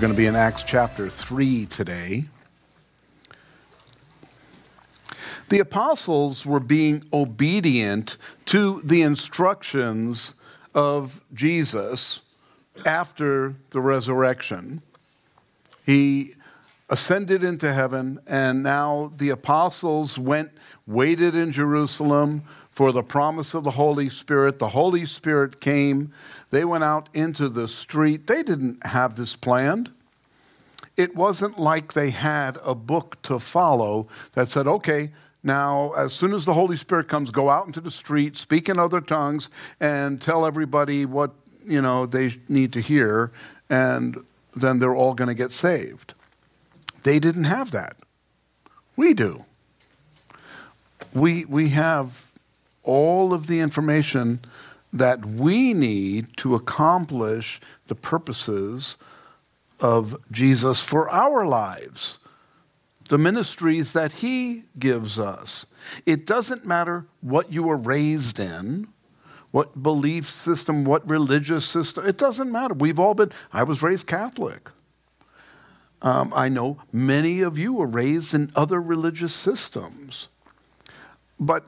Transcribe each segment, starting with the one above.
We're going to be in Acts chapter 3 today. The apostles were being obedient to the instructions of Jesus after the resurrection. He ascended into heaven, and now the apostles went, waited in Jerusalem for the promise of the Holy Spirit. The Holy Spirit came. They went out into the street. They didn't have this planned. It wasn't like they had a book to follow that said, okay, now, as soon as the Holy Spirit comes, go out into the street, speak in other tongues, and tell everybody what you know they need to hear, and then they're all going to get saved. They didn't have that. We do. We we have all of the information that we need to accomplish the purposes of Jesus for our lives the ministries that He gives us. It doesn't matter what you were raised in, what belief system, what religious system, it doesn't matter. We've all been, I was raised Catholic. Um, I know many of you were raised in other religious systems. But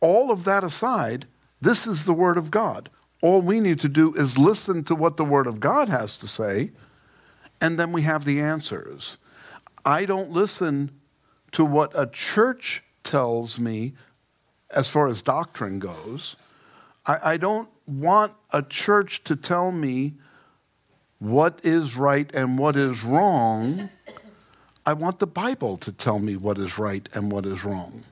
all of that aside, this is the Word of God. All we need to do is listen to what the Word of God has to say, and then we have the answers. I don't listen to what a church tells me as far as doctrine goes. I, I don't want a church to tell me what is right and what is wrong. I want the Bible to tell me what is right and what is wrong.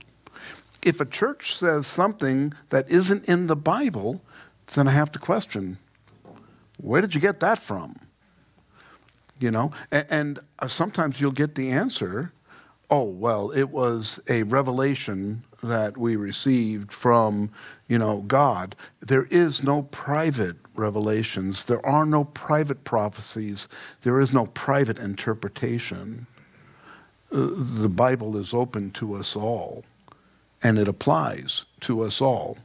If a church says something that isn't in the Bible, then I have to question where did you get that from? you know and, and uh, sometimes you'll get the answer oh well it was a revelation that we received from you know god. There is no private revelations. There are no private prophecies. There is no private interpretation. Uh, the bible is open to us all and it applies to us all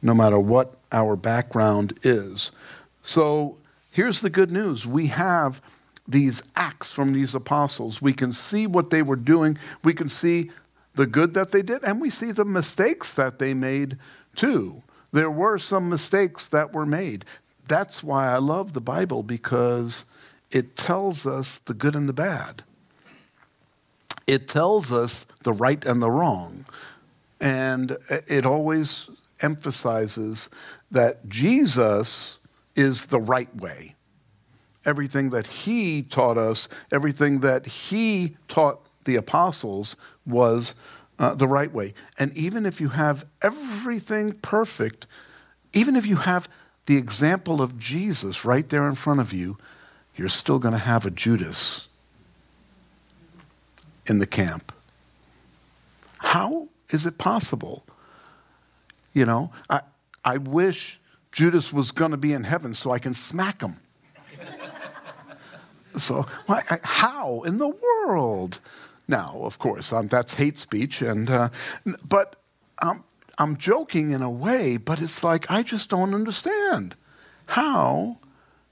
no matter what our background is so here's the good news we have these acts from these apostles. We can see what they were doing. We can see the good that they did, and we see the mistakes that they made too. There were some mistakes that were made. That's why I love the Bible because it tells us the good and the bad. It tells us the right and the wrong. And it always emphasizes that Jesus is the right way everything that he taught us, everything that he taught the apostles was uh, the right way. And even if you have everything perfect, even if you have the example of Jesus right there in front of you, you're still going to have a Judas in the camp. How is it possible? You know, I, I wish Judas was going to be in heaven so I can smack him. So, why, how in the world? Now, of course, um, that's hate speech, and uh, but um, I'm joking in a way, but it's like I just don't understand. How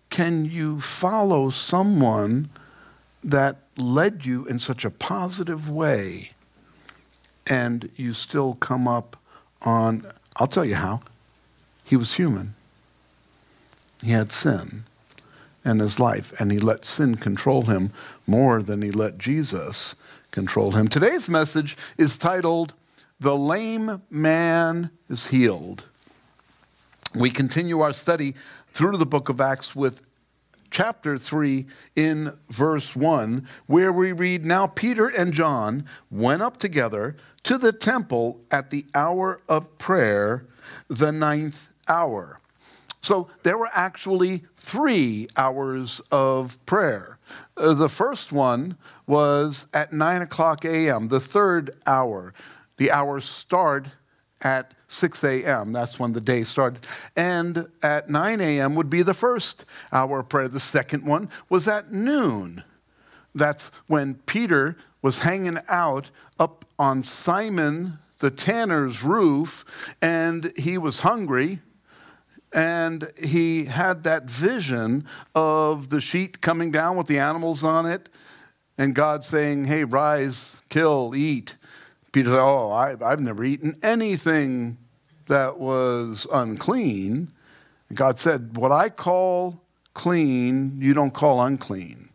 can you follow someone that led you in such a positive way, and you still come up on? I'll tell you how. He was human. He had sin in his life, and he let sin control him more than he let Jesus control him. Today's message is titled, The Lame Man is Healed. We continue our study through the book of Acts with chapter 3 in verse 1, where we read Now Peter and John went up together to the temple at the hour of prayer, the ninth hour. So there were actually three hours of prayer. Uh, the first one was at 9 o'clock a.m., the third hour. The hours start at 6 a.m. That's when the day started. And at 9 a.m. would be the first hour of prayer. The second one was at noon. That's when Peter was hanging out up on Simon the tanner's roof and he was hungry and he had that vision of the sheet coming down with the animals on it, and God saying, Hey, rise, kill, eat. Peter said, Oh, I, I've never eaten anything that was unclean. And God said, What I call clean, you don't call unclean.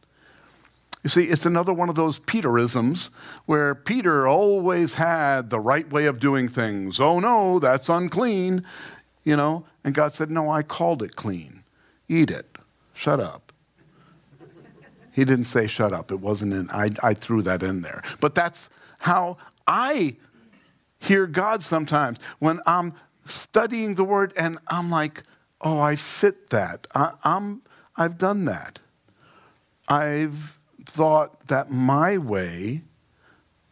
You see, it's another one of those Peterisms where Peter always had the right way of doing things. Oh no, that's unclean, you know. And God said, No, I called it clean. Eat it. Shut up. He didn't say shut up. It wasn't in, I, I threw that in there. But that's how I hear God sometimes when I'm studying the word and I'm like, oh, I fit that. I, I'm, I've done that. I've thought that my way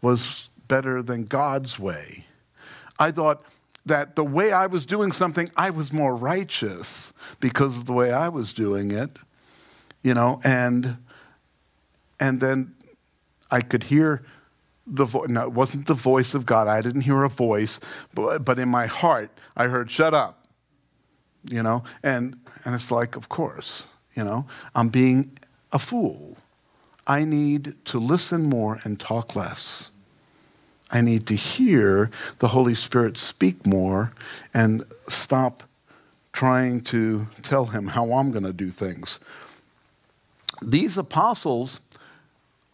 was better than God's way. I thought that the way I was doing something, I was more righteous because of the way I was doing it, you know, and and then I could hear the voice. No, it wasn't the voice of God. I didn't hear a voice, but, but in my heart, I heard, shut up. You know? And, and it's like, of course, you know, I'm being a fool. I need to listen more and talk less. I need to hear the Holy Spirit speak more and stop trying to tell him how I'm going to do things. These apostles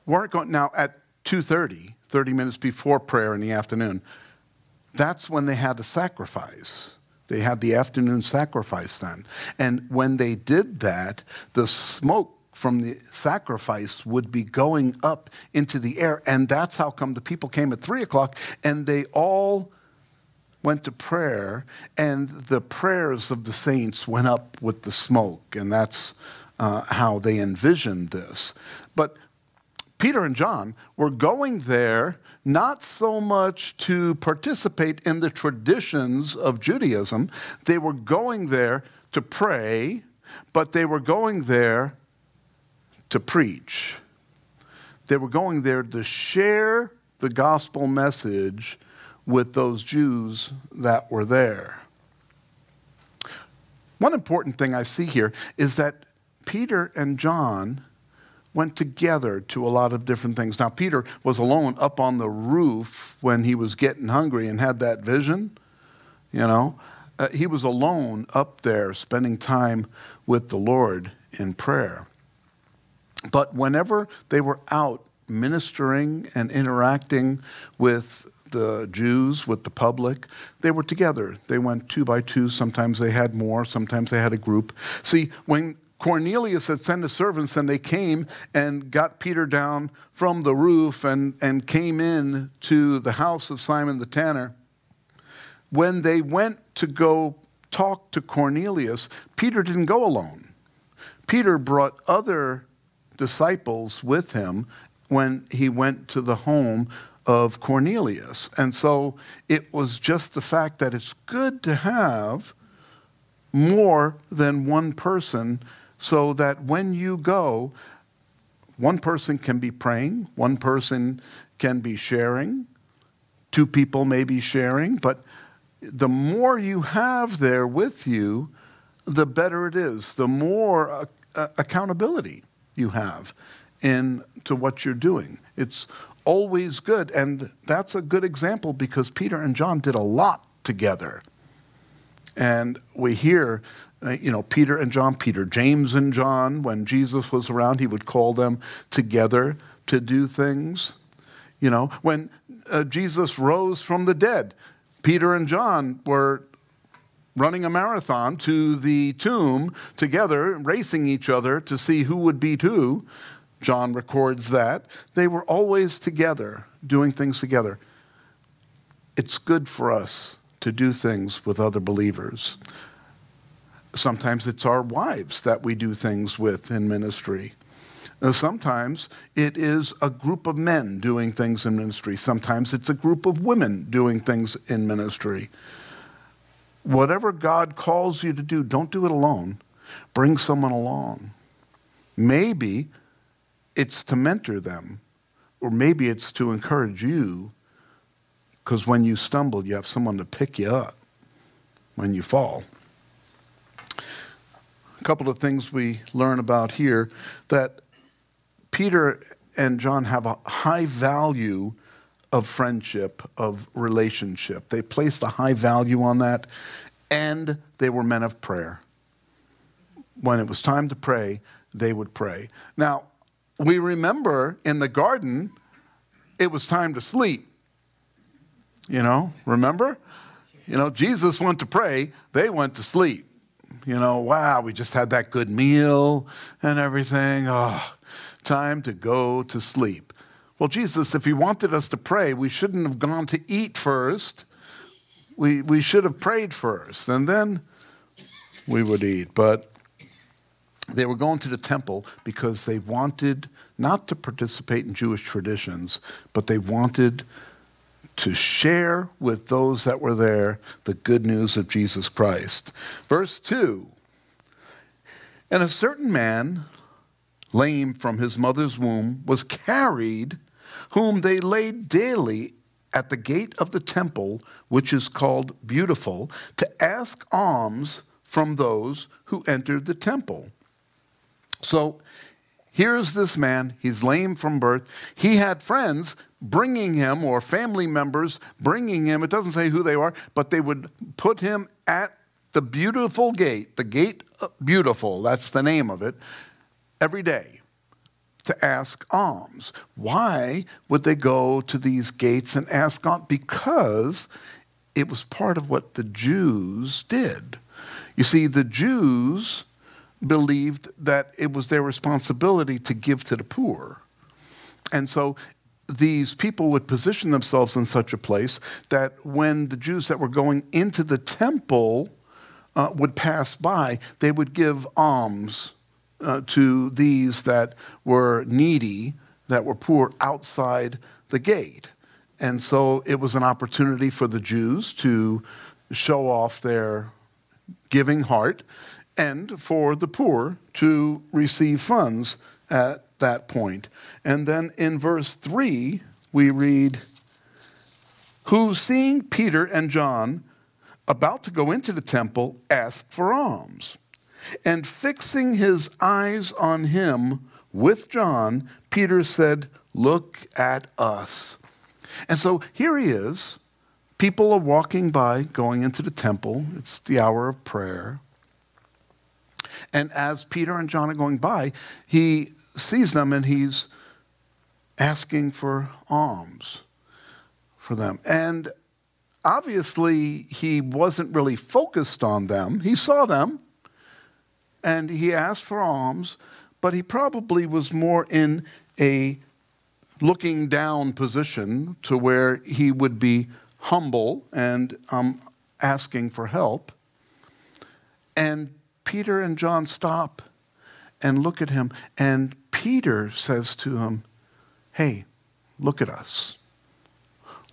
weren't going now at 2:30, 30 minutes before prayer in the afternoon. That's when they had the sacrifice. They had the afternoon sacrifice then. And when they did that, the smoke from the sacrifice would be going up into the air. And that's how come the people came at three o'clock and they all went to prayer, and the prayers of the saints went up with the smoke. And that's uh, how they envisioned this. But Peter and John were going there not so much to participate in the traditions of Judaism, they were going there to pray, but they were going there to preach. They were going there to share the gospel message with those Jews that were there. One important thing I see here is that Peter and John went together to a lot of different things. Now, Peter was alone up on the roof when he was getting hungry and had that vision, you know. Uh, he was alone up there spending time with the Lord in prayer. But whenever they were out ministering and interacting with the Jews, with the public, they were together. They went two by two. Sometimes they had more, sometimes they had a group. See, when Cornelius had sent his servants, and they came and got Peter down from the roof and, and came in to the house of Simon the tanner. When they went to go talk to Cornelius, Peter didn't go alone. Peter brought other disciples with him when he went to the home of Cornelius. And so it was just the fact that it's good to have more than one person so that when you go, one person can be praying, one person can be sharing, two people may be sharing, but the more you have there with you, the better it is, the more uh, uh, accountability you have into what you're doing. It's always good, and that's a good example because Peter and John did a lot together. And we hear you know, Peter and John, Peter, James and John, when Jesus was around, he would call them together to do things. You know, when uh, Jesus rose from the dead, Peter and John were running a marathon to the tomb together, racing each other to see who would beat who. John records that. They were always together, doing things together. It's good for us to do things with other believers. Sometimes it's our wives that we do things with in ministry. Now, sometimes it is a group of men doing things in ministry. Sometimes it's a group of women doing things in ministry. Whatever God calls you to do, don't do it alone. Bring someone along. Maybe it's to mentor them, or maybe it's to encourage you, because when you stumble, you have someone to pick you up when you fall. A couple of things we learn about here that Peter and John have a high value of friendship, of relationship. They placed a high value on that, and they were men of prayer. When it was time to pray, they would pray. Now, we remember in the garden, it was time to sleep. You know, remember? You know, Jesus went to pray, they went to sleep. You know, wow, we just had that good meal and everything. Oh, time to go to sleep. Well, Jesus, if He wanted us to pray, we shouldn't have gone to eat first. We, we should have prayed first, and then we would eat. But they were going to the temple because they wanted not to participate in Jewish traditions, but they wanted to share with those that were there the good news of Jesus Christ. Verse 2 And a certain man, lame from his mother's womb, was carried, whom they laid daily at the gate of the temple, which is called Beautiful, to ask alms from those who entered the temple. So here's this man, he's lame from birth. He had friends bringing him, or family members bringing him, it doesn't say who they are, but they would put him at the beautiful gate, the gate beautiful, that's the name of it, every day to ask alms. Why would they go to these gates and ask alms? Because it was part of what the Jews did. You see, the Jews believed that it was their responsibility to give to the poor. And so these people would position themselves in such a place that when the Jews that were going into the temple uh, would pass by, they would give alms uh, to these that were needy, that were poor outside the gate. And so it was an opportunity for the Jews to show off their giving heart and for the poor to receive funds at that point. And then in verse 3, we read, Who seeing Peter and John about to go into the temple asked for alms. And fixing his eyes on him with John, Peter said, Look at us. And so here he is. People are walking by, going into the temple. It's the hour of prayer. And as Peter and John are going by, he sees them and he's asking for alms for them. And obviously, he wasn't really focused on them. He saw them and he asked for alms, but he probably was more in a looking down position to where he would be humble and um, asking for help. And Peter and John stop and look at him. And Peter says to him, Hey, look at us.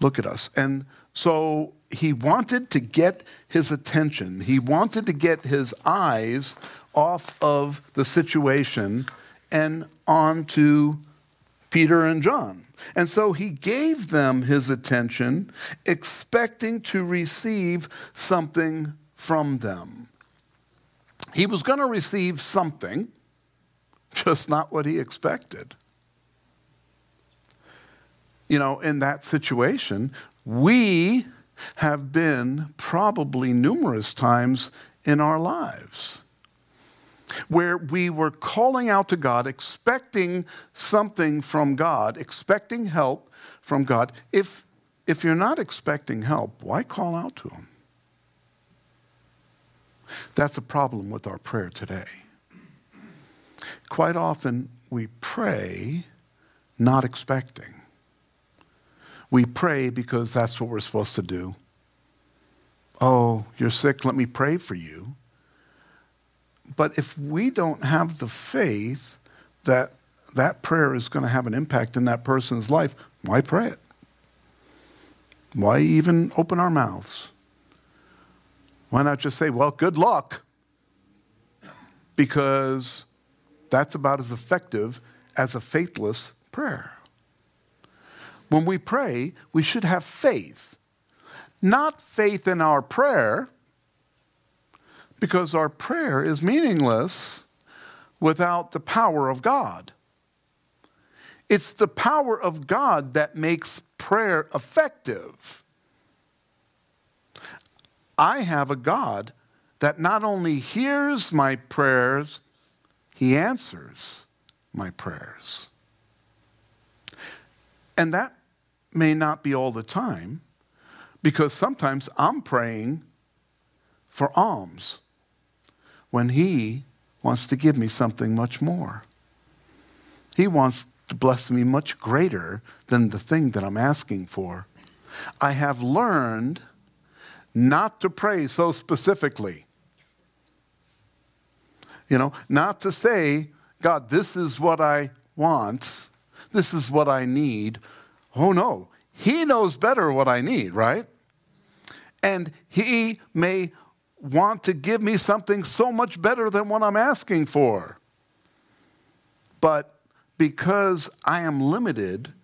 Look at us. And so he wanted to get his attention. He wanted to get his eyes off of the situation and onto Peter and John. And so he gave them his attention, expecting to receive something from them. He was going to receive something, just not what he expected. You know, in that situation, we have been probably numerous times in our lives where we were calling out to God, expecting something from God, expecting help from God. If, if you're not expecting help, why call out to Him? That's a problem with our prayer today. Quite often, we pray not expecting. We pray because that's what we're supposed to do. Oh, you're sick, let me pray for you. But if we don't have the faith that that prayer is going to have an impact in that person's life, why pray it? Why even open our mouths? Why not just say, well, good luck? Because that's about as effective as a faithless prayer. When we pray, we should have faith. Not faith in our prayer, Because our prayer is meaningless without the power of God. It's the power of God that makes prayer effective. I have a God that not only hears my prayers, he answers my prayers. And that may not be all the time, because sometimes I'm praying for alms when he wants to give me something much more. He wants to bless me much greater than the thing that I'm asking for. I have learned not to pray so specifically. You know, not to say, God, this is what I want, this is what I need. Oh no, He knows better what I need, right? And He may want to give me something so much better than what I'm asking for. But because I am limited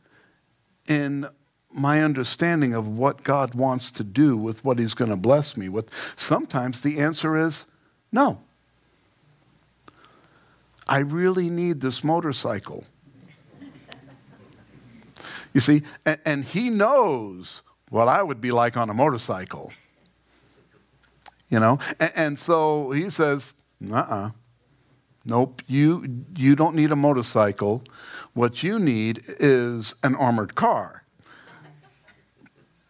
in my understanding of what God wants to do with what He's going to bless me with, sometimes the answer is no. I really need this motorcycle. You see, and, and, He knows what I would be like on a motorcycle. You know, and, and so He says, uh uh Nope, you, you don't need a motorcycle. What you need is an armored car.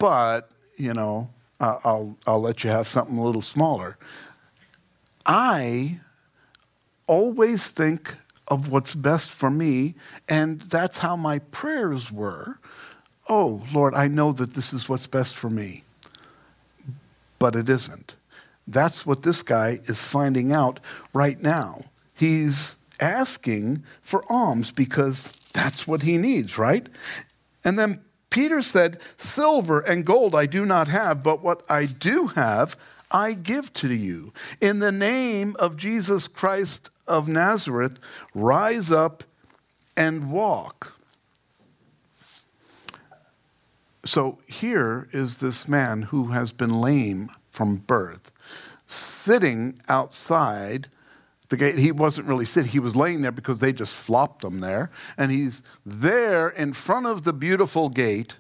But, you know, I'll, I'll let you have something a little smaller. I always think of what's best for me, and that's how my prayers were. Oh, Lord, I know that this is what's best for me. But it isn't. That's what this guy is finding out right now he's asking for alms because that's what he needs, right? And then Peter said, Silver and gold I do not have, but what I do have, I give to you. In the name of Jesus Christ of Nazareth, rise up and walk. So here is this man who has been lame from birth, sitting outside the gate. He wasn't really sitting, he was laying there because they just flopped him there. And he's there in front of the beautiful gate,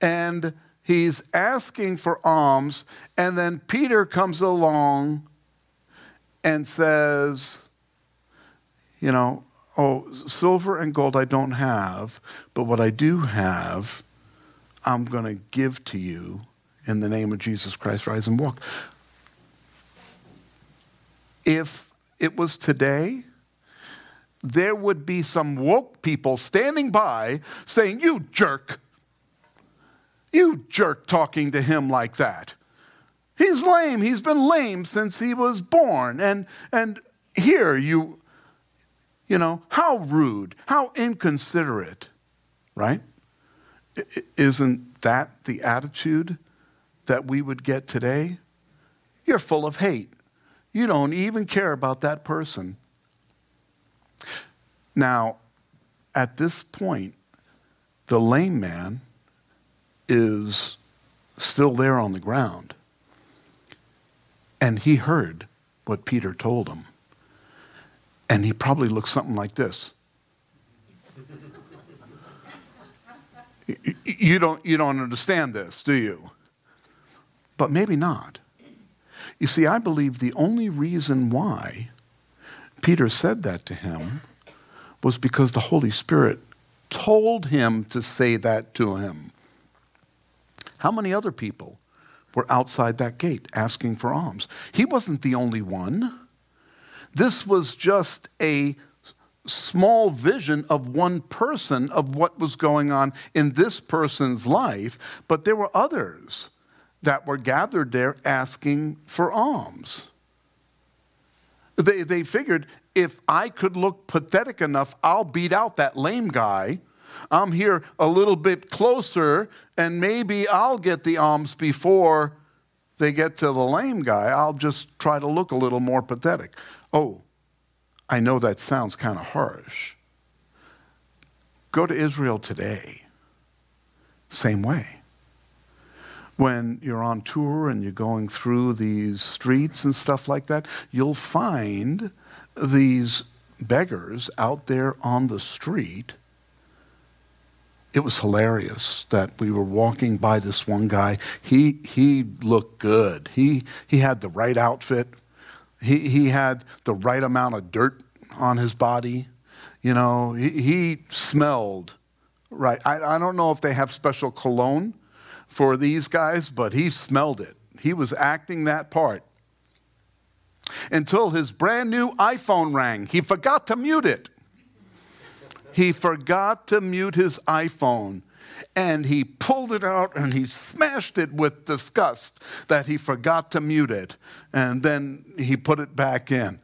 and he's asking for alms. And then Peter comes along and says, You know, oh, silver and gold I don't have, but what I do have, I'm going to give to you in the name of Jesus Christ. Rise and walk. If it was today, there would be some woke people standing by saying, You jerk. You jerk talking to him like that. He's lame. He's been lame since he was born. And, and here you, you know, how rude, how inconsiderate, right? Isn't that the attitude that we would get today? You're full of hate. You don't even care about that person. Now, at this point, the lame man is still there on the ground. And he heard what Peter told him. And he probably looked something like this. you, don't, you don't understand this, do you? But maybe not. You see, I believe the only reason why Peter said that to him was because the Holy Spirit told him to say that to him. How many other people were outside that gate asking for alms? He wasn't the only one. This was just a small vision of one person of what was going on in this person's life, but there were others that were gathered there asking for alms. They, they figured if I could look pathetic enough, I'll beat out that lame guy. I'm here a little bit closer, and maybe I'll get the alms before they get to the lame guy. I'll just try to look a little more pathetic. Oh, I know that sounds kind of harsh. Go to Israel today. Same way when you're on tour and you're going through these streets and stuff like that, you'll find these beggars out there on the street. It was hilarious that we were walking by this one guy. He, he looked good. He, he had the right outfit. He, he had the right amount of dirt on his body. You know, he, he smelled right. I, I don't know if they have special cologne for these guys, but he smelled it. He was acting that part until his brand new iPhone rang. He forgot to mute it. He forgot to mute his iPhone. And he pulled it out and he smashed it with disgust that he forgot to mute it. And then he put it back in.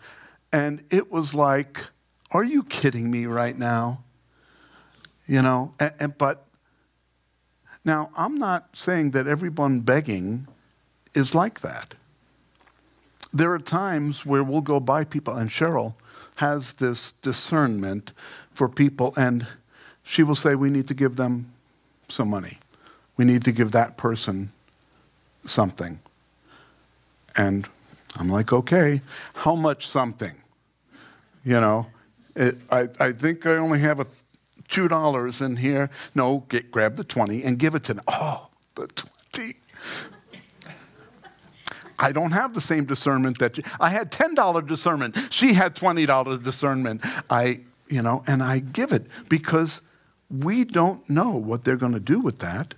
And it was like, are you kidding me right now? You know, and, and, but now I'm not saying that everyone begging is like that there are times where we'll go by people, and Cheryl has this discernment for people, and she will say, We need to give them some money. We need to give that person something. And I'm like, Okay, how much something? You know, it, I, I think I only have a two dollars in here. No, get, grab the 20 and give it to them. Oh, the 20. I don't have the same discernment that you, I had $10 discernment. She had $20 discernment. I, you know, and I give it because we don't know what they're going to do with that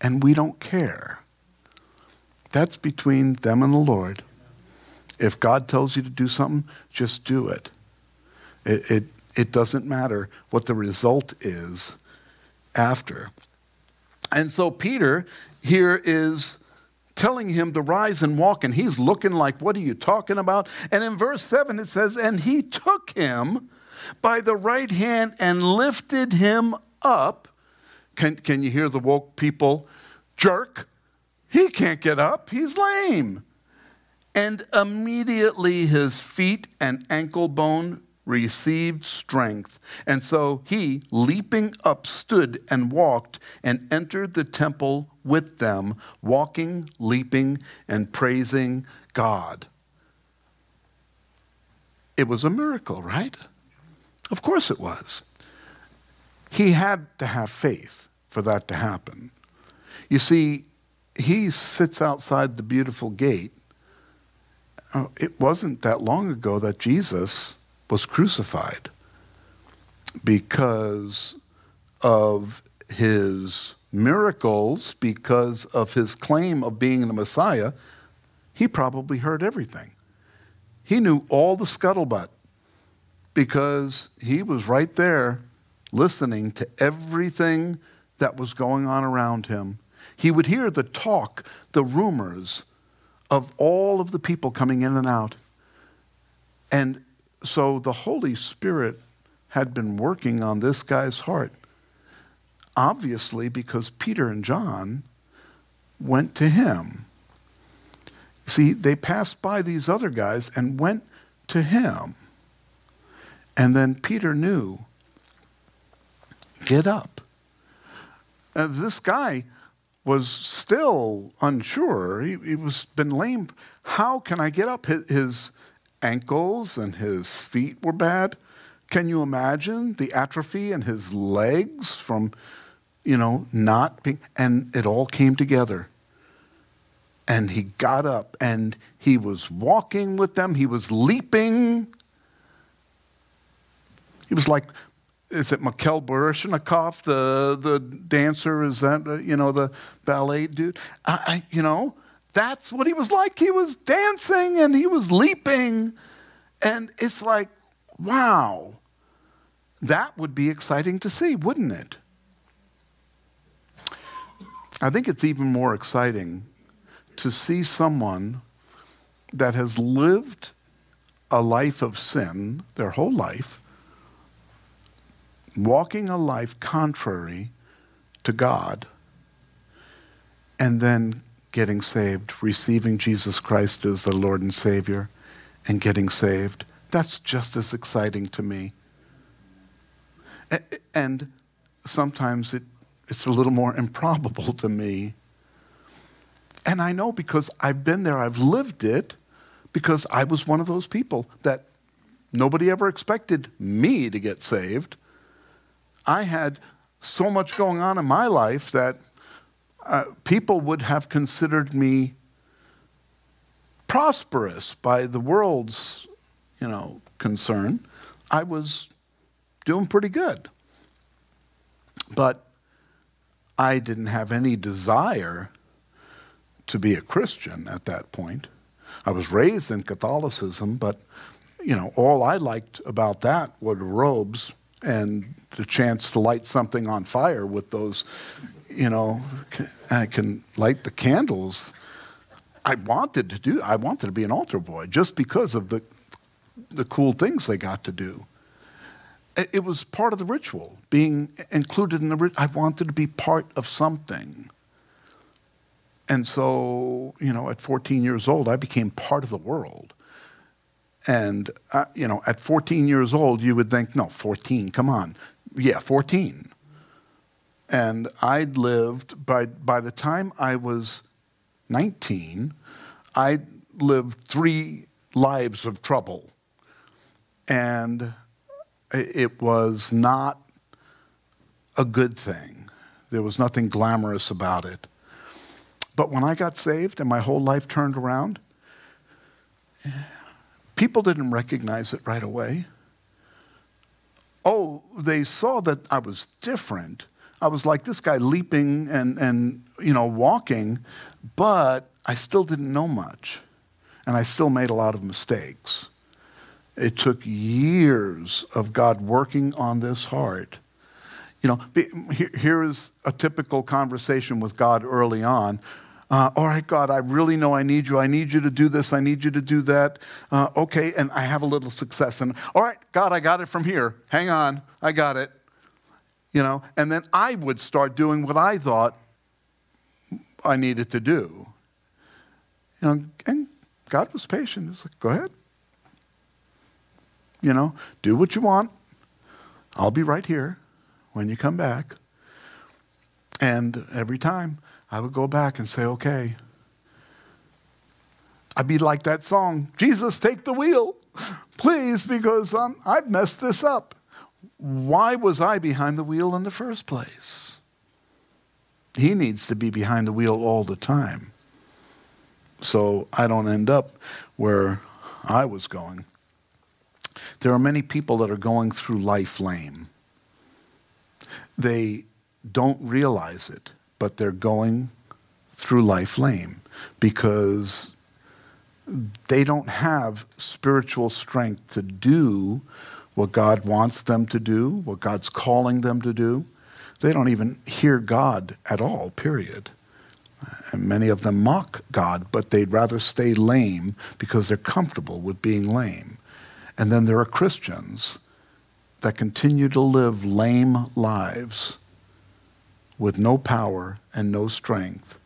and we don't care. That's between them and the Lord. If God tells you to do something, just do it. It, it, it doesn't matter what the result is after. And so Peter here is telling him to rise and walk, and he's looking like, What are you talking about? And in verse 7, it says, And he took him by the right hand and lifted him up. Can, can you hear the woke people jerk? He can't get up, he's lame. And immediately his feet and ankle bone received strength. And so he, leaping up, stood and walked and entered the temple with them, walking, leaping, and praising God. It was a miracle, right? Of course it was. He had to have faith for that to happen. You see, he sits outside the beautiful gate. Oh, it wasn't that long ago that Jesus was crucified because of his miracles, because of his claim of being the Messiah, he probably heard everything. He knew all the scuttlebutt because he was right there listening to everything that was going on around him. He would hear the talk, the rumors of all of the people coming in and out. And so the Holy Spirit had been working on this guy's heart. Obviously, because Peter and John went to him. See, they passed by these other guys and went to him. And then Peter knew get up. Uh, this guy was still unsure. He, he was been lame. How can I get up? His, his ankles and his feet were bad. Can you imagine the atrophy in his legs from, you know, not being, and it all came together. And he got up and he was walking with them, he was leaping. He was like, is it Mikhail Baryshnikov, the, the dancer? Is that, uh, you know, the ballet dude? I, I, you know, that's what he was like. He was dancing and he was leaping. And it's like, wow, that would be exciting to see, wouldn't it? I think it's even more exciting to see someone that has lived a life of sin their whole life, walking a life contrary to God, and then getting saved, receiving Jesus Christ as the Lord and Savior, and getting saved. That's just as exciting to me. And sometimes it, it's a little more improbable to me. And I know because I've been there, I've lived it, because I was one of those people that nobody ever expected me to get saved. I had so much going on in my life that uh, people would have considered me prosperous by the world's, you know, concern. I was doing pretty good. But I didn't have any desire to be a Christian at that point. I was raised in Catholicism, but you know, all I liked about that were robes and the chance to light something on fire with those, you know, I can light the candles. I wanted to do. I wanted to be an altar boy just because of the the cool things they got to do. It was part of the ritual, being included in the ritual. I wanted to be part of something. And so, you know, at 14 years old, I became part of the world. And, uh, you know, at 14 years old, you would think, no, 14, come on. Yeah, 14. And I'd lived, by, by the time I was 19, I'd lived three lives of trouble. And it was not a good thing. There was nothing glamorous about it. But when I got saved and my whole life turned around, people didn't recognize it right away. Oh, they saw that I was different. I was like this guy leaping and, and you know, walking, but I still didn't know much. And I still made a lot of mistakes. It took years of God working on this heart. You know, here is a typical conversation with God early on. Uh, all right, God, I really know I need you. I need you to do this. I need you to do that. Uh, okay, and I have a little success. And all right, God, I got it from here. Hang on, I got it. You know, and then I would start doing what I thought I needed to do. You know, and God was patient. He's like, go ahead. You know, do what you want. I'll be right here when you come back. And every time I would go back and say, okay. I'd be like that song, Jesus, take the wheel, please, because um, I've messed this up. Why was I behind the wheel in the first place? He needs to be behind the wheel all the time. So I don't end up where I was going. There are many people that are going through life lame. They don't realize it but they're going through life lame because they don't have spiritual strength to do what God wants them to do, what God's calling them to do. They don't even hear God at all, period. And many of them mock God, but they'd rather stay lame because they're comfortable with being lame. And then there are Christians that continue to live lame lives with no power and no strength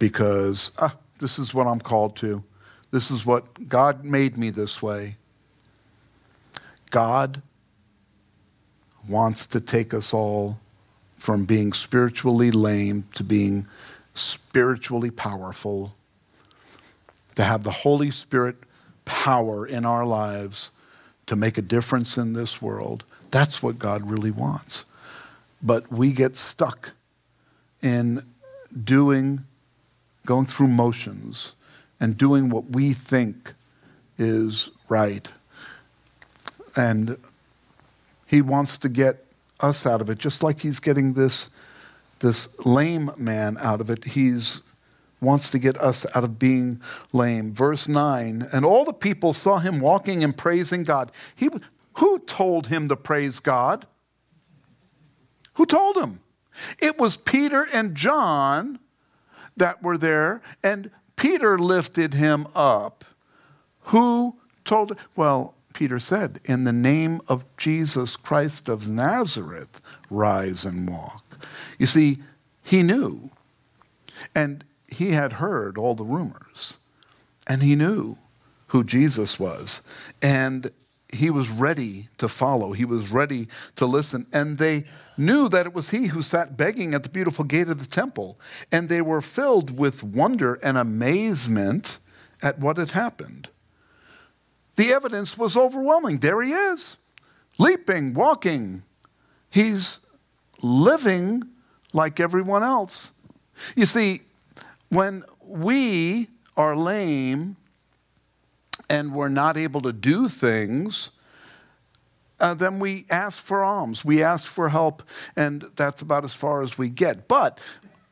because, ah, this is what I'm called to. This is what God made me this way. God wants to take us all from being spiritually lame to being spiritually powerful, to have the Holy Spirit power in our lives to make a difference in this world. That's what God really wants. But we get stuck in doing, going through motions and doing what we think is right. And he wants to get us out of it, just like he's getting this, this lame man out of it. He's wants to get us out of being lame. Verse 9, and all the people saw him walking and praising God. He, who told him to praise God? Who told him? It was Peter and John that were there, and Peter lifted him up. Who told? Well, Peter said, In the name of Jesus Christ of Nazareth, rise and walk. You see, he knew. And he had heard all the rumors. And he knew who Jesus was. And he was ready to follow. He was ready to listen. And they knew that it was he who sat begging at the beautiful gate of the temple. And they were filled with wonder and amazement at what had happened. The evidence was overwhelming. There he is, leaping, walking. He's living like everyone else. You see, when we are lame and we're not able to do things, uh, then we ask for alms. We ask for help, and that's about as far as we get. But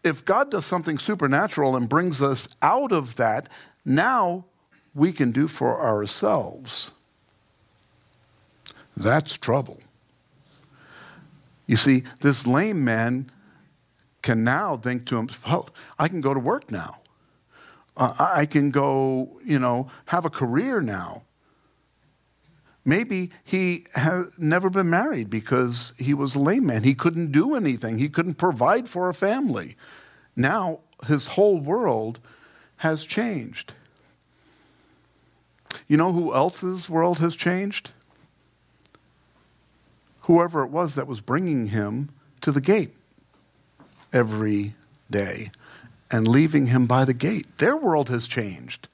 if God does something supernatural and brings us out of that, now we can do for ourselves. That's trouble. You see, this lame man can now think to himself, oh, I can go to work now. Uh, I can go, you know, have a career now. Maybe he had never been married because he was a lame man. He couldn't do anything, he couldn't provide for a family. Now his whole world has changed. You know who else's world has changed? Whoever it was that was bringing him to the gate every day and leaving him by the gate. Their world has changed.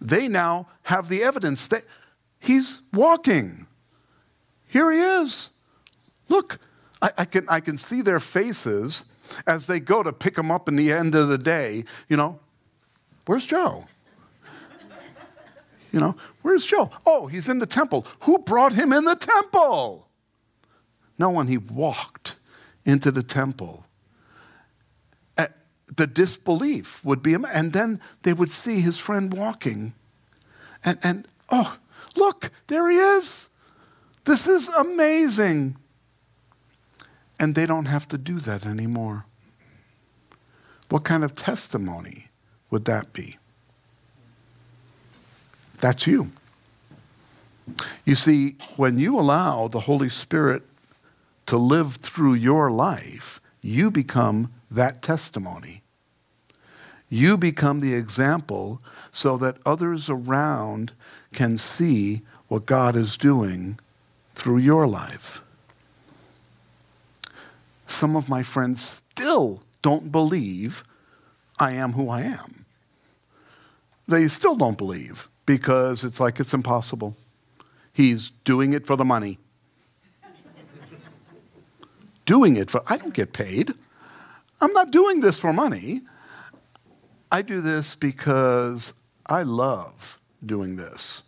They now have the evidence that he's walking. Here he is. Look, I, I, can, I can see their faces as they go to pick him up in the end of the day. You know, where's Joe? You know, where's Joe? Oh, he's in the temple. Who brought him in the temple? No one. He walked into the temple eh, the disbelief would be, and then they would see his friend walking. And, and oh, look, there he is. This is amazing. And they don't have to do that anymore. What kind of testimony would that be? That's you. You see, when you allow the Holy Spirit to live through your life, you become that testimony. You become the example so that others around can see what God is doing through your life. Some of my friends still don't believe I am who I am. They still don't believe because it's like it's impossible. He's doing it for the money. doing it for, I don't get paid. I'm not doing this for money. I do this because I love doing this.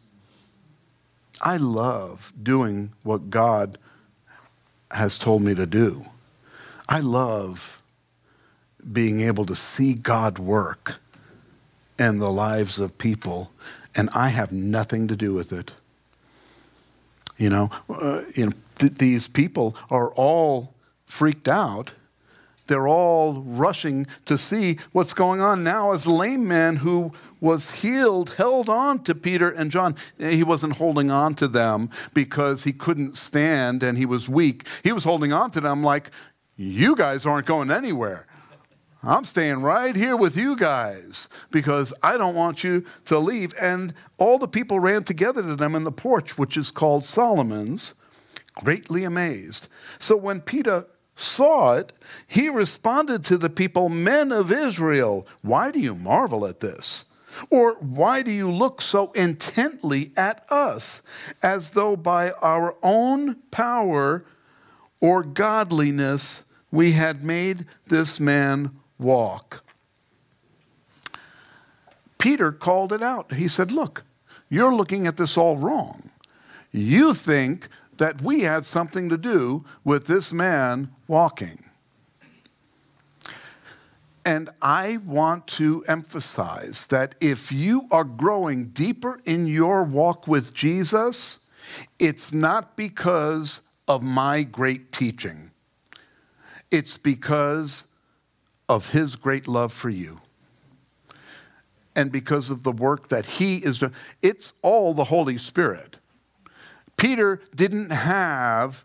I love doing what God has told me to do. I love being able to see God work in the lives of people, and I have nothing to do with it. You know, uh, you know th- these people are all freaked out they're all rushing to see what's going on now as the lame man who was healed held on to Peter and John. He wasn't holding on to them because he couldn't stand and he was weak. He was holding on to them like, you guys aren't going anywhere. I'm staying right here with you guys because I don't want you to leave. And all the people ran together to them in the porch, which is called Solomon's, greatly amazed. So when Peter saw it, he responded to the people, Men of Israel, why do you marvel at this? Or why do you look so intently at us, as though by our own power or godliness we had made this man walk? Peter called it out. He said, Look, you're looking at this all wrong. You think that we had something to do with this man walking. And I want to emphasize that if you are growing deeper in your walk with Jesus, it's not because of my great teaching. It's because of his great love for you. And because of the work that he is doing. It's all the Holy Spirit. Peter didn't have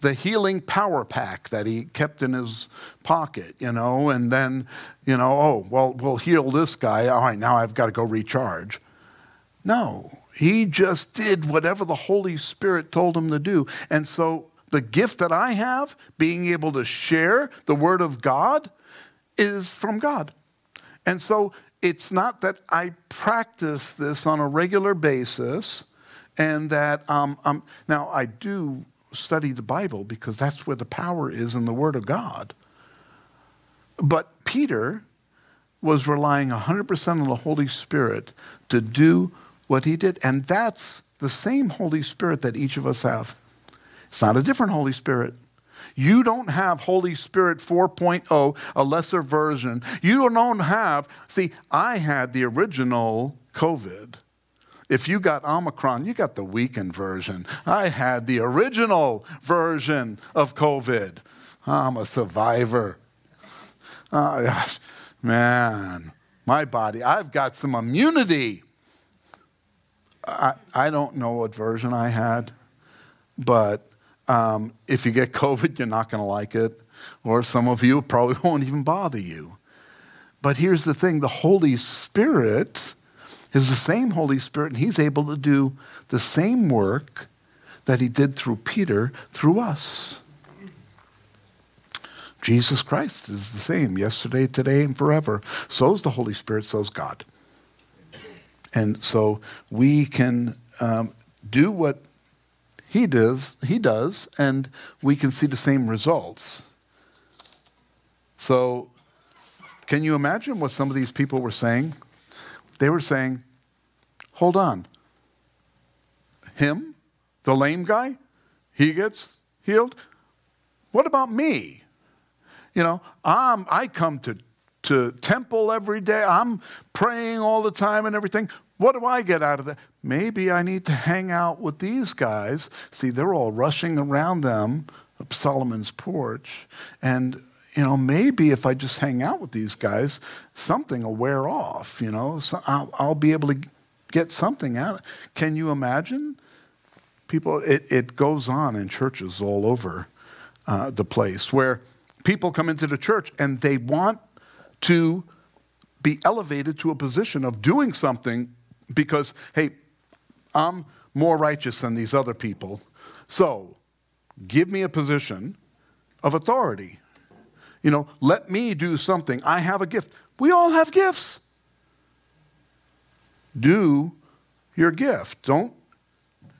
the healing power pack that he kept in his pocket, you know, and then, you know, oh, well, we'll heal this guy. All right, now I've got to go recharge. No, He just did whatever the Holy Spirit told him to do. And so the gift that I have, being able to share the Word of God, is from God. And so it's not that I practice this on a regular basis and that um, um, now I do study the Bible because that's where the power is in the Word of God. But Peter was relying 100% on the Holy Spirit to do what he did. And that's the same Holy Spirit that each of us have. It's not a different Holy Spirit. You don't have Holy Spirit 4.0, a lesser version. You don't have, see, I had the original COVID. If you got Omicron, you got the weakened version. I had the original version of COVID. I'm a survivor. Oh, gosh. Man, my body, I've got some immunity. I, I don't know what version I had, but um, if you get COVID, you're not going to like it. Or some of you probably won't even bother you. But here's the thing the Holy Spirit is the same Holy Spirit, and He's able to do the same work that He did through Peter through us. Jesus Christ is the same yesterday, today, and forever. So is the Holy Spirit, so is God. And so we can um, do what he does, he does, and we can see the same results. So, can you imagine what some of these people were saying? They were saying, hold on. Him, the lame guy, he gets healed. What about me? You know, I'm, I come to, to temple every day. I'm praying all the time and everything. What do I get out of that? Maybe I need to hang out with these guys. See, they're all rushing around them up Solomon's porch. And, you know, maybe if I just hang out with these guys, something will wear off, you know. So I'll, I'll be able to get something out. Can you imagine? People, it, it goes on in churches all over uh, the place where people come into the church and they want to be elevated to a position of doing something because, hey, I'm more righteous than these other people. So give me a position of authority. You know, let me do something. I have a gift. We all have gifts. Do your gift. Don't,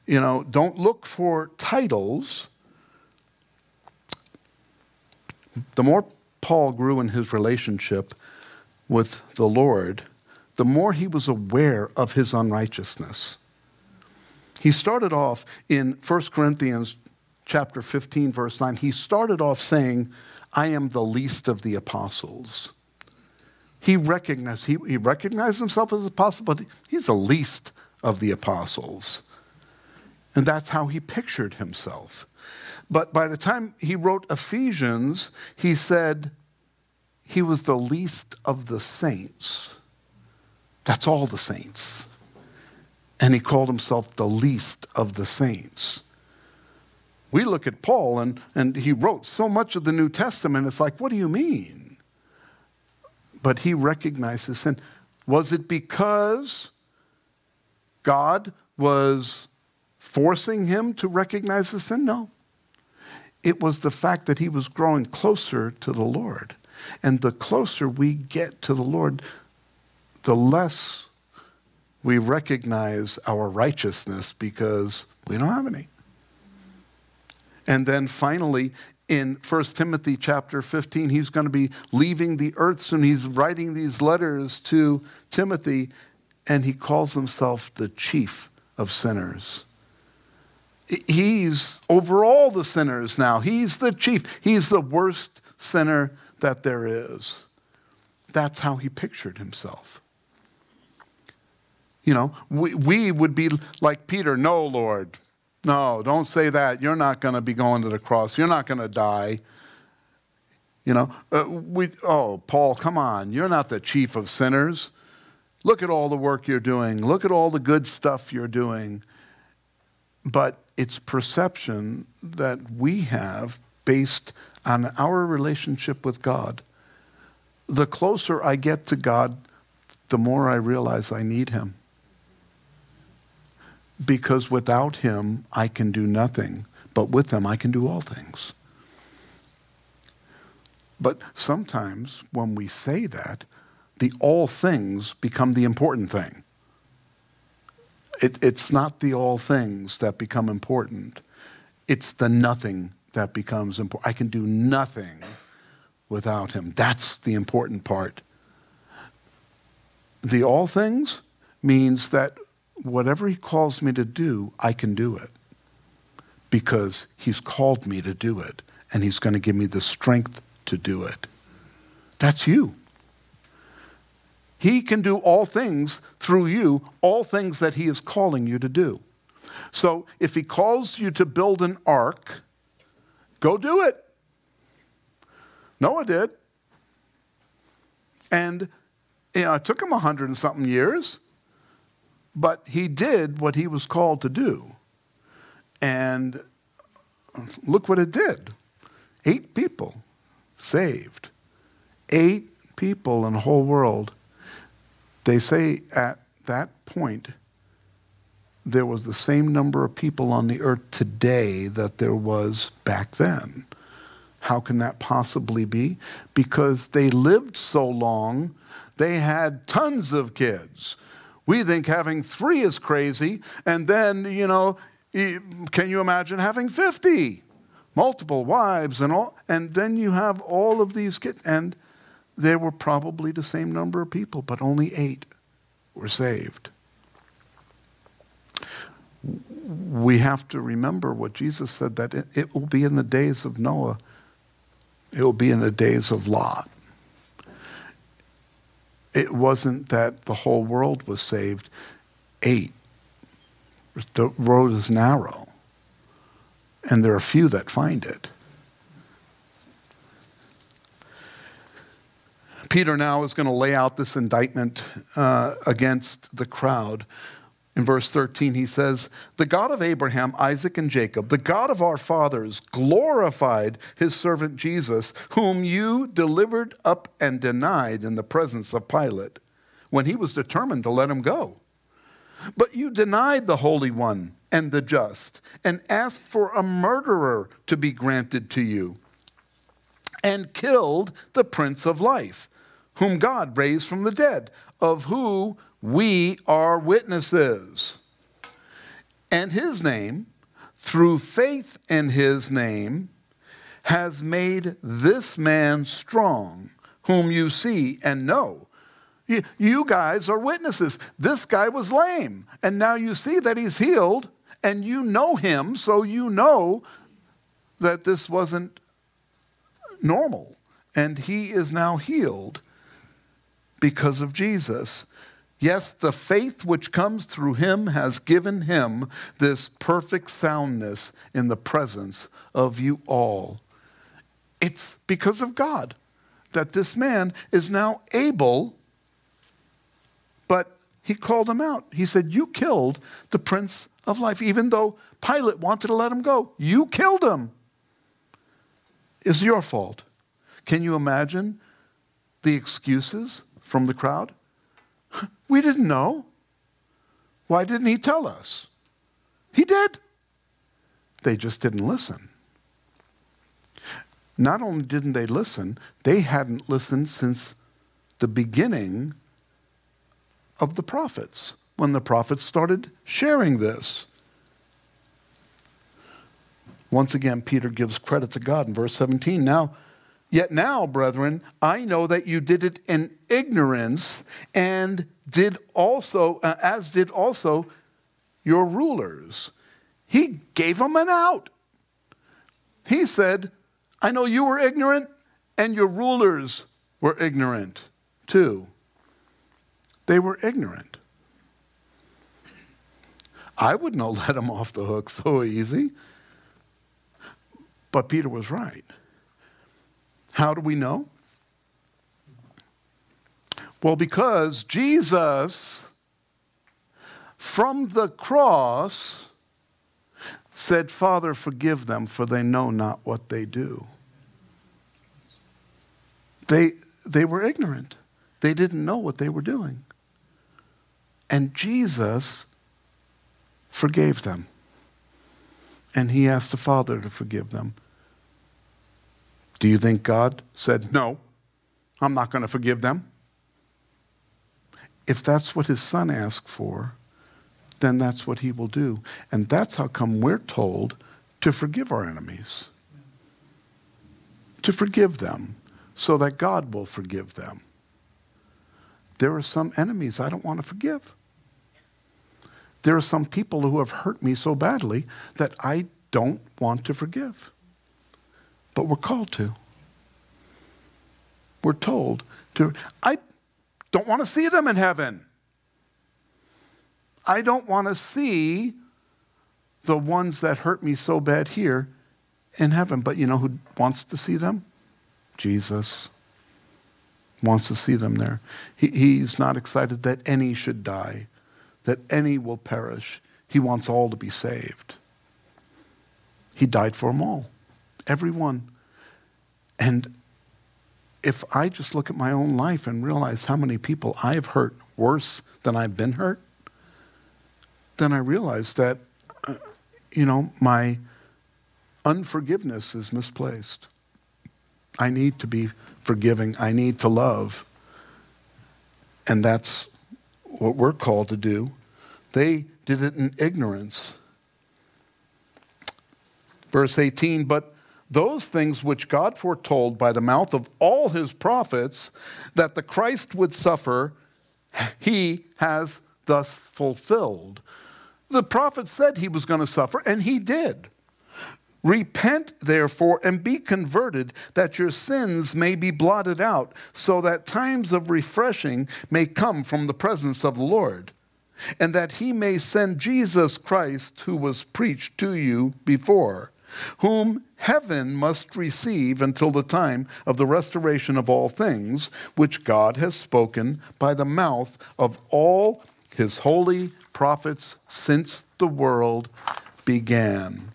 you know, don't look for titles the more Paul grew in his relationship with the Lord, the more he was aware of his unrighteousness. He started off in 1 Corinthians chapter 15 verse 9. He started off saying, "I am the least of the apostles." He recognized he, he recognized himself as an apostle, but he's the least of the apostles. And that's how he pictured himself. But by the time he wrote Ephesians, he said he was the least of the saints. That's all the saints. And he called himself the least of the saints. We look at Paul, and, and he wrote so much of the New Testament, it's like, what do you mean? But he recognizes sin. Was it because God was forcing him to recognize the sin? No. It was the fact that he was growing closer to the Lord. And the closer we get to the Lord, the less we recognize our righteousness because we don't have any. And then finally, in 1 Timothy chapter 15, he's going to be leaving the earth soon. He's writing these letters to Timothy, and he calls himself the chief of sinners. He's over all the sinners now. He's the chief. He's the worst sinner that there is. That's how he pictured himself. You know, we, we would be like Peter, no, Lord. No, don't say that. You're not going to be going to the cross. You're not going to die. You know, uh, we, oh, Paul, come on. You're not the chief of sinners. Look at all the work you're doing. Look at all the good stuff you're doing. But it's perception that we have based on our relationship with God. The closer I get to God, the more I realize I need Him. Because without him I can do nothing, but with him I can do all things. But sometimes when we say that, the all things become the important thing. It, it's not the all things that become important, it's the nothing that becomes important. I can do nothing without him. That's the important part. The all things means that whatever he calls me to do, I can do it because he's called me to do it and he's going to give me the strength to do it. That's you. He can do all things through you, all things that He is calling you to do. So if He calls you to build an ark, go do it. Noah did. And you know, it took him a hundred and something years, but he did what he was called to do. And look what it did eight people saved. Eight people in the whole world. They say at that point, there was the same number of people on the earth today that there was back then. How can that possibly be? Because they lived so long, they had tons of kids. We think having three is crazy, and then, you know, can you imagine having 50? multiple wives and all, and then you have all of these kids. And there were probably the same number of people, but only eight were saved. We have to remember what Jesus said that it, it will be in the days of Noah, it will be in the days of Lot. It wasn't that the whole world was saved, eight. The road is narrow and there are few that find it. Peter now is going to lay out this indictment uh, against the crowd. In verse 13, he says, The God of Abraham, Isaac, and Jacob, the God of our fathers, glorified his servant Jesus, whom you delivered up and denied in the presence of Pilate, when he was determined to let him go. But you denied the Holy One and the just, and asked for a murderer to be granted to you, and killed the Prince of Life, whom God raised from the dead, of who we are witnesses. And his name, through faith in his name, has made this man strong, whom you see and know. You guys are witnesses. This guy was lame, and now you see that he's healed and you know him, so you know that this wasn't normal. And he is now healed because of Jesus. Yes, the faith which comes through him has given him this perfect soundness in the presence of you all. It's because of God that this man is now able, but he called him out. He said, You killed the Prince of life, even though Pilate wanted to let him go. You killed him. It's your fault. Can you imagine the excuses from the crowd? We didn't know. Why didn't he tell us? He did. They just didn't listen. Not only didn't they listen, they hadn't listened since the beginning of the prophets when the prophets started sharing this. Once again, Peter gives credit to God in verse 17. Now, yet now, brethren, I know that you did it in ignorance, and did also, uh, as did also your rulers. He gave them an out. He said, I know you were ignorant, and your rulers were ignorant too. They were ignorant. I wouldn't have let them off the hook so easy. But Peter was right. How do we know? Well, because Jesus, from the cross, said, Father, forgive them, for they know not what they do. They, they were ignorant, they didn't know what they were doing. And Jesus forgave them. And he asked the Father to forgive them. Do you think God said, No, I'm not going to forgive them? If that's what his son asked for, then that's what he will do. And that's how come we're told to forgive our enemies, to forgive them so that God will forgive them. There are some enemies I don't want to forgive. There are some people who have hurt me so badly that I don't want to forgive. But we're called to. We're told to. I don't want to see them in heaven. I don't want to see the ones that hurt me so bad here in heaven. But you know who wants to see them? Jesus wants to see them there. He, he's not excited that any should die, that any will perish. He wants all to be saved. He died for them all, everyone. And if I just look at my own life and realize how many people I've hurt worse than I've been hurt, then I realize that, uh, you know, my unforgiveness is misplaced. I need to be forgiving. I need to love. And that's what we're called to do. They did it in ignorance. Verse 18, but those things which God foretold by the mouth of all his prophets that the Christ would suffer, he has thus fulfilled. The prophet said he was going to suffer, and he did. Repent, therefore, and be converted, that your sins may be blotted out, so that times of refreshing may come from the presence of the Lord, and that he may send Jesus Christ, who was preached to you before, whom heaven must receive until the time of the restoration of all things, which God has spoken by the mouth of all his holy prophets since the world began.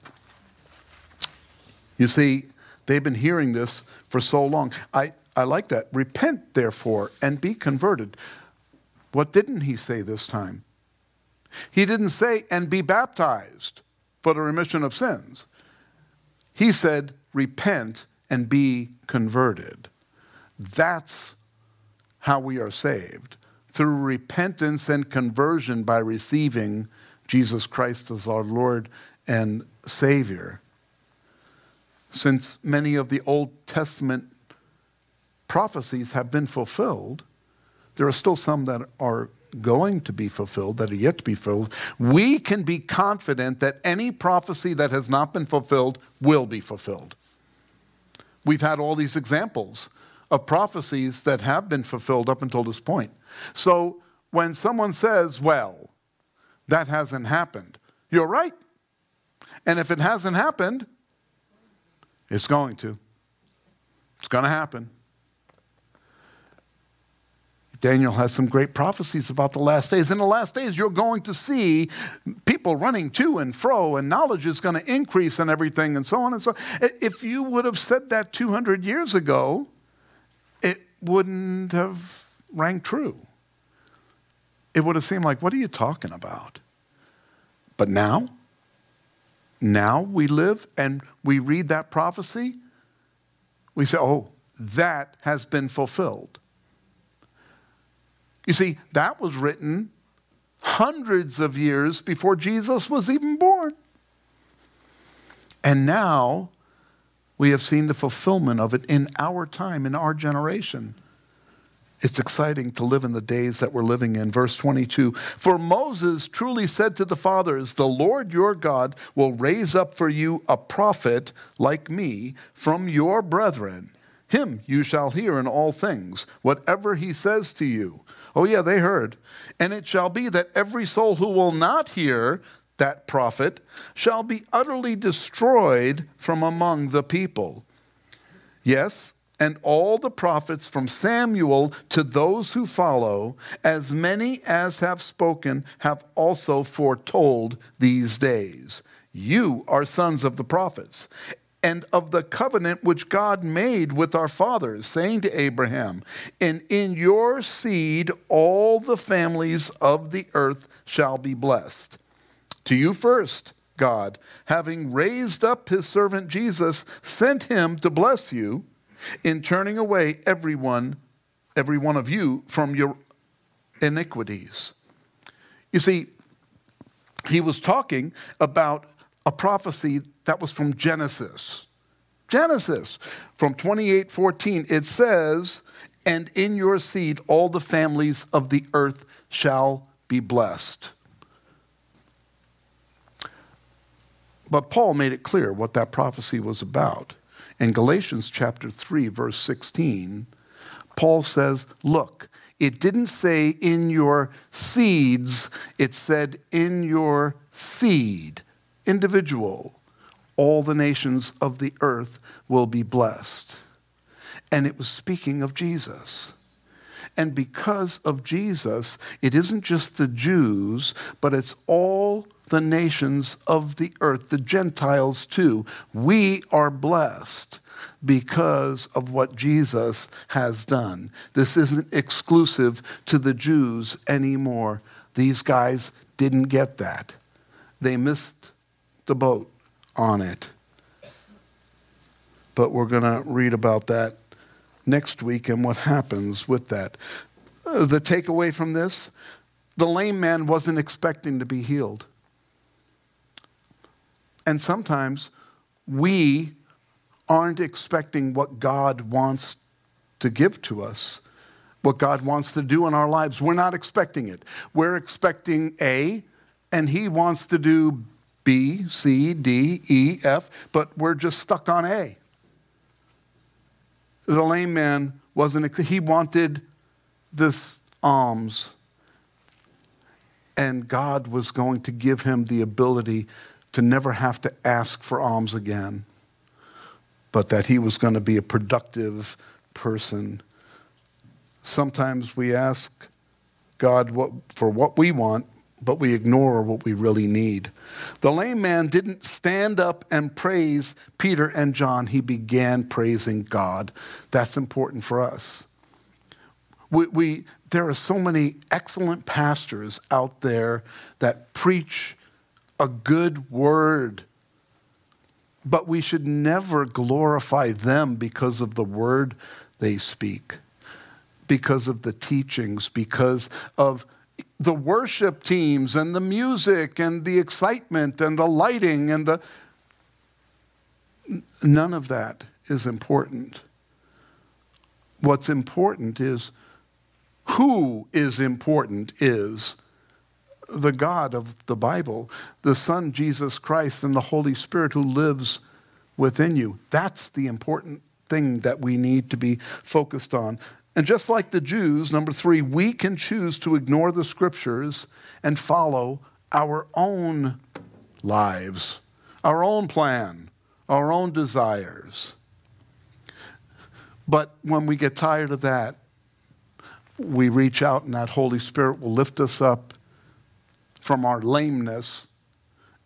You see, they've been hearing this for so long. I, I like that. Repent, therefore, and be converted. What didn't he say this time? He didn't say, and be baptized for the remission of sins. He said, repent and be converted. That's how we are saved through repentance and conversion by receiving Jesus Christ as our Lord and Savior since many of the Old Testament prophecies have been fulfilled, there are still some that are going to be fulfilled, that are yet to be fulfilled. We can be confident that any prophecy that has not been fulfilled will be fulfilled. We've had all these examples of prophecies that have been fulfilled up until this point. So when someone says, well, that hasn't happened, you're right. And if it hasn't happened, it's going to. It's going to happen. Daniel has some great prophecies about the last days. In the last days, you're going to see people running to and fro, and knowledge is going to increase and everything, and so on and so on. If you would have said that 200 years ago, it wouldn't have rang true. It would have seemed like, what are you talking about? But now, now we live and we read that prophecy, we say, oh, that has been fulfilled. You see, that was written hundreds of years before Jesus was even born. And now we have seen the fulfillment of it in our time, in our generation. It's exciting to live in the days that we're living in. Verse 22 For Moses truly said to the fathers, The Lord your God will raise up for you a prophet like me from your brethren. Him you shall hear in all things, whatever he says to you. Oh, yeah, they heard. And it shall be that every soul who will not hear that prophet shall be utterly destroyed from among the people. Yes, and all the prophets from Samuel to those who follow, as many as have spoken, have also foretold these days. You are sons of the prophets and of the covenant which God made with our fathers, saying to Abraham, And in your seed all the families of the earth shall be blessed. To you first, God, having raised up his servant Jesus, sent him to bless you in turning away everyone, every one of you from your iniquities. You see, he was talking about a prophecy that was from Genesis. Genesis from 28:14 it says, "And in your seed all the families of the earth shall be blessed." But Paul made it clear what that prophecy was about. In Galatians chapter 3 verse 16, Paul says, "Look, it didn't say in your seeds, it said in your seed, individual. All the nations of the earth will be blessed. And it was speaking of Jesus. And because of Jesus, it isn't just the Jews, but it's all the nations of the earth, the Gentiles too. We are blessed because of what Jesus has done. This isn't exclusive to the Jews anymore. These guys didn't get that. They missed the boat on it. But we're going to read about that next week and what happens with that. Uh, the takeaway from this the lame man wasn't expecting to be healed. And sometimes we aren't expecting what God wants to give to us, what God wants to do in our lives. We're not expecting it. We're expecting A, and He wants to do B, C, D, E, F, but we're just stuck on A. The lame man wasn't, he wanted this alms, and God was going to give him the ability to never have to ask for alms again, but that he was going to be a productive person. Sometimes we ask God what, for what we want, but we ignore what we really need. The lame man didn't stand up and praise Peter and John, he began praising God. That's important for us. We, we, there are so many excellent pastors out there that preach a good word. But we should never glorify them because of the word they speak, because of the teachings, because of the worship teams and the music and the excitement and the lighting and the. None of that is important. What's important is who is important is the God of the Bible, the Son, Jesus Christ, and the Holy Spirit who lives within you. That's the important thing that we need to be focused on. And just like the Jews, number three, we can choose to ignore the scriptures and follow our own lives, our own plan, our own desires. But when we get tired of that, we reach out and that Holy Spirit will lift us up from our lameness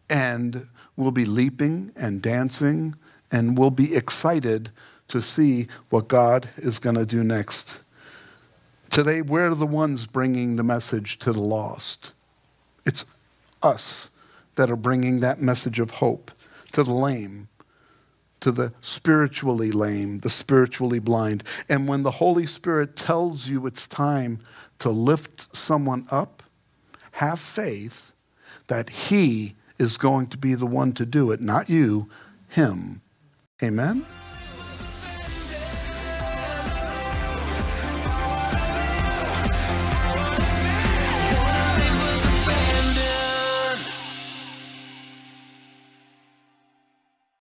and we'll be leaping and dancing and we'll be excited to see what God is going to do next. Today, we're the ones bringing the message to the lost. It's us that are bringing that message of hope to the lame, to the spiritually lame, the spiritually blind. And when the Holy Spirit tells you it's time to lift someone up, have faith that He is going to be the one to do it, not you, Him. Amen?